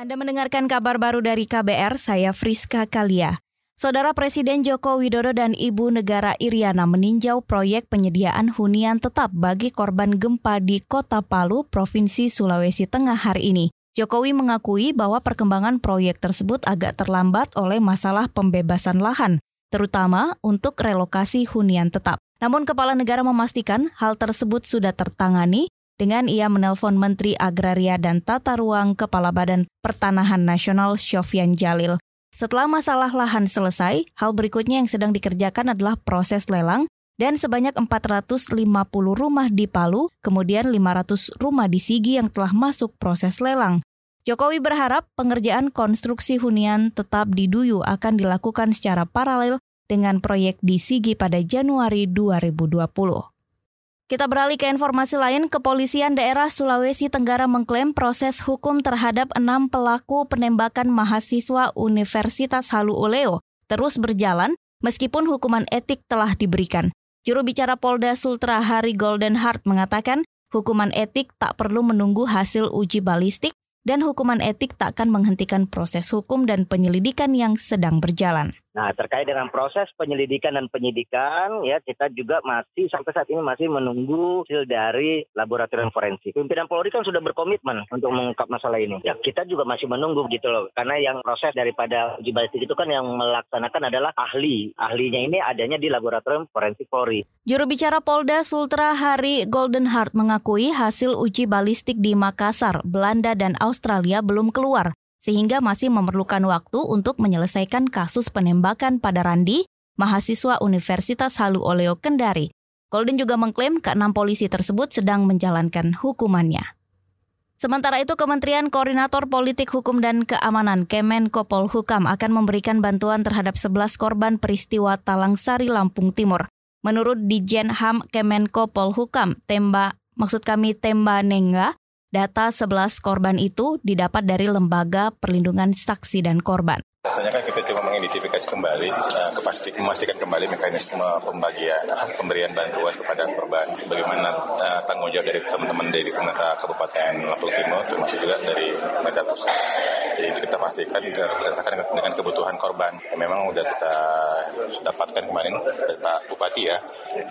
Anda mendengarkan kabar baru dari KBR, saya Friska Kalia. Saudara Presiden Joko Widodo dan Ibu Negara Iriana meninjau proyek penyediaan hunian tetap bagi korban gempa di Kota Palu, Provinsi Sulawesi Tengah hari ini. Jokowi mengakui bahwa perkembangan proyek tersebut agak terlambat oleh masalah pembebasan lahan, terutama untuk relokasi hunian tetap. Namun kepala negara memastikan hal tersebut sudah tertangani dengan ia menelpon Menteri Agraria dan Tata Ruang Kepala Badan Pertanahan Nasional Syofian Jalil. Setelah masalah lahan selesai, hal berikutnya yang sedang dikerjakan adalah proses lelang dan sebanyak 450 rumah di Palu, kemudian 500 rumah di Sigi yang telah masuk proses lelang. Jokowi berharap pengerjaan konstruksi hunian tetap di Duyu akan dilakukan secara paralel dengan proyek di Sigi pada Januari 2020. Kita beralih ke informasi lain, Kepolisian Daerah Sulawesi Tenggara mengklaim proses hukum terhadap enam pelaku penembakan mahasiswa Universitas Halu Oleo terus berjalan meskipun hukuman etik telah diberikan. Juru bicara Polda Sultra Hari Golden Heart mengatakan hukuman etik tak perlu menunggu hasil uji balistik dan hukuman etik tak akan menghentikan proses hukum dan penyelidikan yang sedang berjalan. Nah, terkait dengan proses penyelidikan dan penyidikan, ya kita juga masih sampai saat ini masih menunggu hasil dari laboratorium forensik. Pimpinan Polri kan sudah berkomitmen untuk mengungkap masalah ini. Ya, kita juga masih menunggu gitu loh, karena yang proses daripada uji balistik itu kan yang melaksanakan adalah ahli. Ahlinya ini adanya di laboratorium forensik Polri. Juru bicara Polda Sultra Hari Golden Heart mengakui hasil uji balistik di Makassar, Belanda, dan Australia belum keluar sehingga masih memerlukan waktu untuk menyelesaikan kasus penembakan pada Randi, mahasiswa Universitas Halu Oleo Kendari. Golden juga mengklaim keenam polisi tersebut sedang menjalankan hukumannya. Sementara itu, Kementerian Koordinator Politik Hukum dan Keamanan Kemenko Polhukam akan memberikan bantuan terhadap 11 korban peristiwa Talang Sari, Lampung Timur. Menurut Dijen HAM Kemenko Polhukam, Temba, maksud kami Temba Nengga, Data 11 korban itu didapat dari Lembaga Perlindungan Saksi dan Korban. Biasanya kan kita cuma mengidentifikasi kembali, uh, memastikan kembali mekanisme pembagian, uh, pemberian bantuan kepada korban. Bagaimana uh, tanggung jawab dari teman-teman dari pemerintah Kabupaten Lampung Timur, termasuk juga dari pemerintah pusat. Jadi kita pastikan berdasarkan dengan kebutuhan korban. Memang sudah kita dapatkan kemarin dari Pak Bupati ya,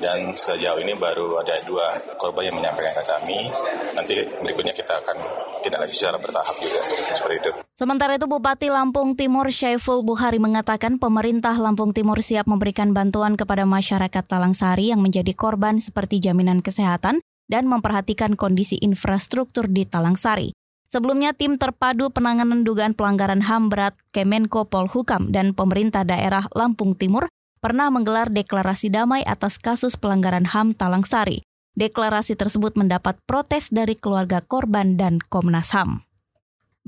dan sejauh ini baru ada dua korban yang menyampaikan ke kami. Nanti berikutnya kita akan tidak lagi secara bertahap juga seperti itu. Sementara itu Bupati Lampung Timur Syaiful Buhari mengatakan pemerintah Lampung Timur siap memberikan bantuan kepada masyarakat Talangsari yang menjadi korban seperti jaminan kesehatan dan memperhatikan kondisi infrastruktur di Talangsari. Sebelumnya, tim terpadu penanganan dugaan pelanggaran HAM berat Kemenko Polhukam dan pemerintah daerah Lampung Timur pernah menggelar deklarasi damai atas kasus pelanggaran HAM Talangsari. Deklarasi tersebut mendapat protes dari keluarga korban dan Komnas HAM.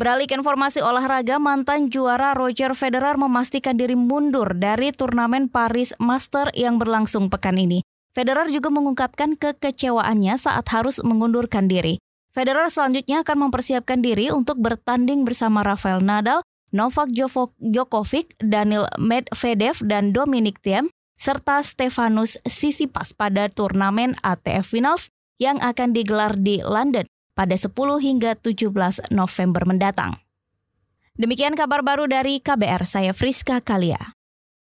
Beralih ke informasi olahraga, mantan juara Roger Federer memastikan diri mundur dari turnamen Paris Master yang berlangsung pekan ini. Federer juga mengungkapkan kekecewaannya saat harus mengundurkan diri. Federer selanjutnya akan mempersiapkan diri untuk bertanding bersama Rafael Nadal, Novak Djokovic, Daniel Medvedev, dan Dominic Thiem, serta Stefanus Tsitsipas pada turnamen ATF Finals yang akan digelar di London pada 10 hingga 17 November mendatang. Demikian kabar baru dari KBR, saya Friska Kalia.